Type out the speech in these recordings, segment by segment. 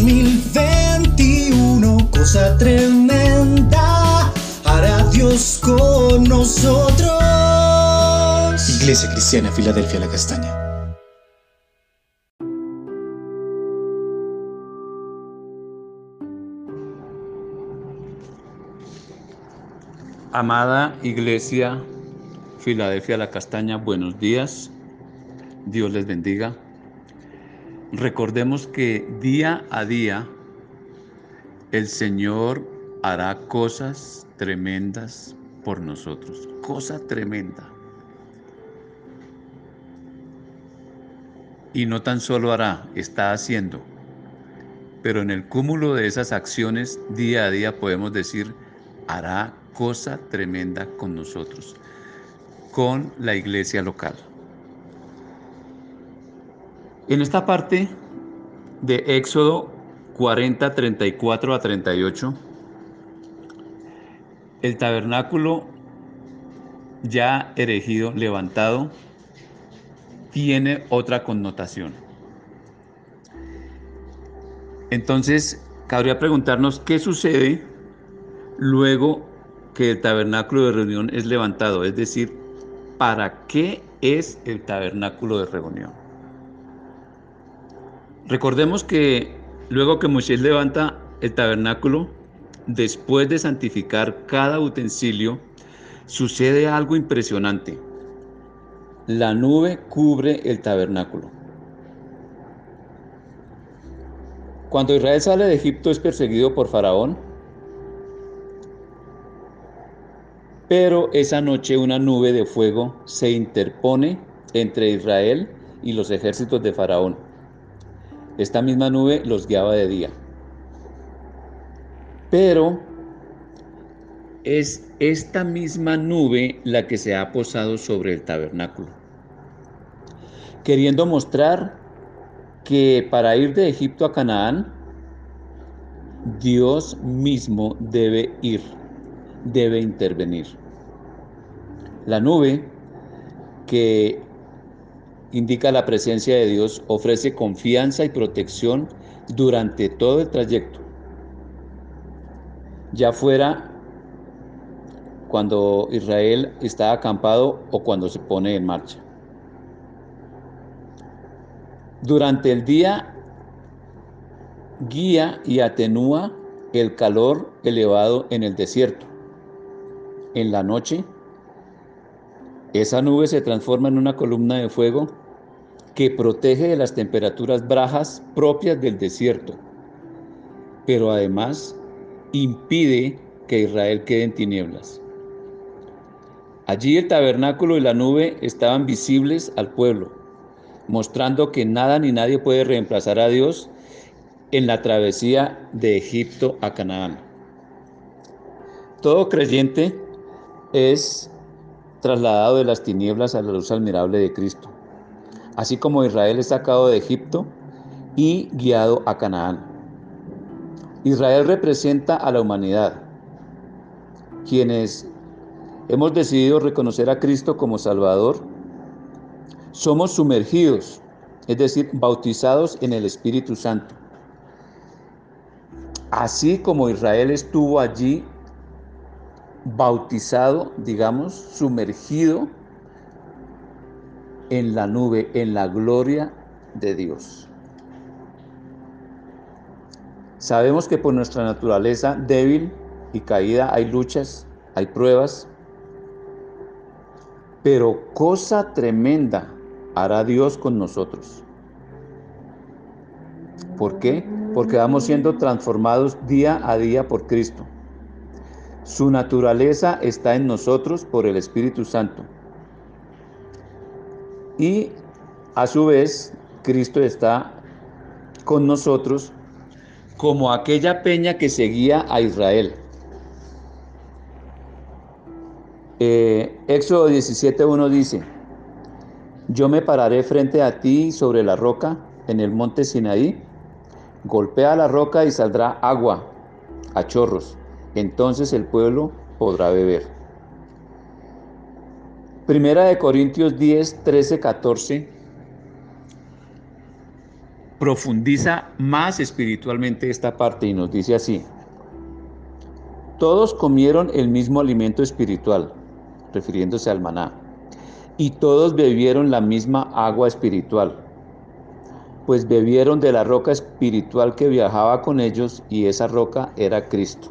2021, cosa tremenda, hará Dios con nosotros. Iglesia Cristiana, Filadelfia, la Castaña. Amada Iglesia Filadelfia La Castaña, buenos días. Dios les bendiga. Recordemos que día a día el Señor hará cosas tremendas por nosotros. Cosa tremenda. Y no tan solo hará, está haciendo. Pero en el cúmulo de esas acciones, día a día podemos decir, hará cosa tremenda con nosotros, con la iglesia local. En esta parte de Éxodo 40, 34 a 38, el tabernáculo ya erigido, levantado, tiene otra connotación. Entonces, cabría preguntarnos qué sucede luego que el tabernáculo de reunión es levantado, es decir, ¿para qué es el tabernáculo de reunión? Recordemos que luego que Moisés levanta el tabernáculo, después de santificar cada utensilio, sucede algo impresionante. La nube cubre el tabernáculo. Cuando Israel sale de Egipto es perseguido por Faraón, pero esa noche una nube de fuego se interpone entre Israel y los ejércitos de Faraón. Esta misma nube los guiaba de día. Pero es esta misma nube la que se ha posado sobre el tabernáculo, queriendo mostrar que para ir de Egipto a Canaán, Dios mismo debe ir, debe intervenir. La nube que indica la presencia de Dios ofrece confianza y protección durante todo el trayecto, ya fuera cuando Israel está acampado o cuando se pone en marcha. Durante el día guía y atenúa el calor elevado en el desierto. En la noche, esa nube se transforma en una columna de fuego que protege de las temperaturas bajas propias del desierto, pero además impide que Israel quede en tinieblas. Allí el tabernáculo y la nube estaban visibles al pueblo, mostrando que nada ni nadie puede reemplazar a Dios en la travesía de Egipto a Canaán. Todo creyente es trasladado de las tinieblas a la luz admirable de Cristo, así como Israel es sacado de Egipto y guiado a Canaán. Israel representa a la humanidad, quienes hemos decidido reconocer a Cristo como Salvador, somos sumergidos, es decir, bautizados en el Espíritu Santo. Así como Israel estuvo allí bautizado, digamos, sumergido en la nube, en la gloria de Dios. Sabemos que por nuestra naturaleza débil y caída hay luchas, hay pruebas, pero cosa tremenda hará Dios con nosotros. ¿Por qué? Porque vamos siendo transformados día a día por Cristo. Su naturaleza está en nosotros por el Espíritu Santo. Y a su vez, Cristo está con nosotros como aquella peña que seguía a Israel. Eh, Éxodo 17.1 dice, yo me pararé frente a ti sobre la roca en el monte Sinaí, golpea la roca y saldrá agua a chorros entonces el pueblo podrá beber. Primera de Corintios 10, 13, 14 profundiza más espiritualmente esta parte y nos dice así, todos comieron el mismo alimento espiritual, refiriéndose al maná, y todos bebieron la misma agua espiritual, pues bebieron de la roca espiritual que viajaba con ellos y esa roca era Cristo.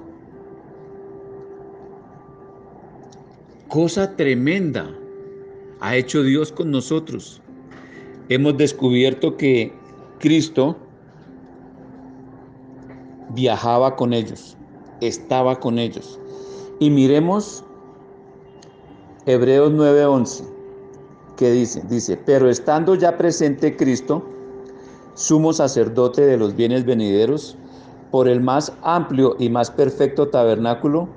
Cosa tremenda ha hecho Dios con nosotros. Hemos descubierto que Cristo viajaba con ellos, estaba con ellos. Y miremos Hebreos 9:11, que dice, dice, pero estando ya presente Cristo, sumo sacerdote de los bienes venideros, por el más amplio y más perfecto tabernáculo,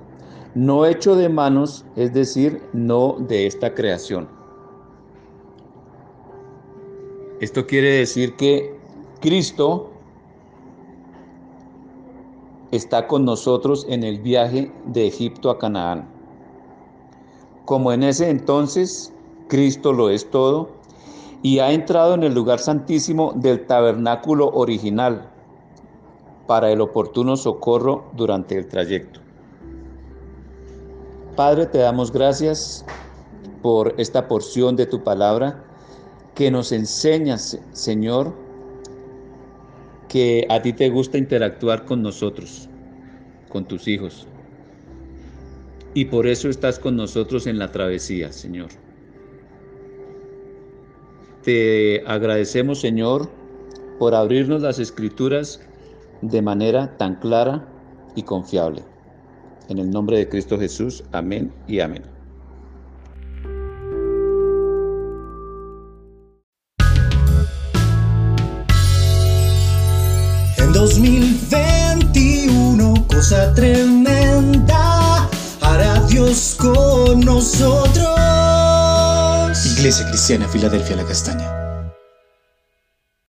no hecho de manos, es decir, no de esta creación. Esto quiere decir que Cristo está con nosotros en el viaje de Egipto a Canaán. Como en ese entonces Cristo lo es todo y ha entrado en el lugar santísimo del tabernáculo original para el oportuno socorro durante el trayecto. Padre, te damos gracias por esta porción de tu palabra que nos enseñas, Señor, que a ti te gusta interactuar con nosotros, con tus hijos. Y por eso estás con nosotros en la travesía, Señor. Te agradecemos, Señor, por abrirnos las escrituras de manera tan clara y confiable. En el nombre de Cristo Jesús, amén y amén. 2021, cosa tremenda, hará Dios con nosotros. Iglesia Cristiana Filadelfia La Castaña.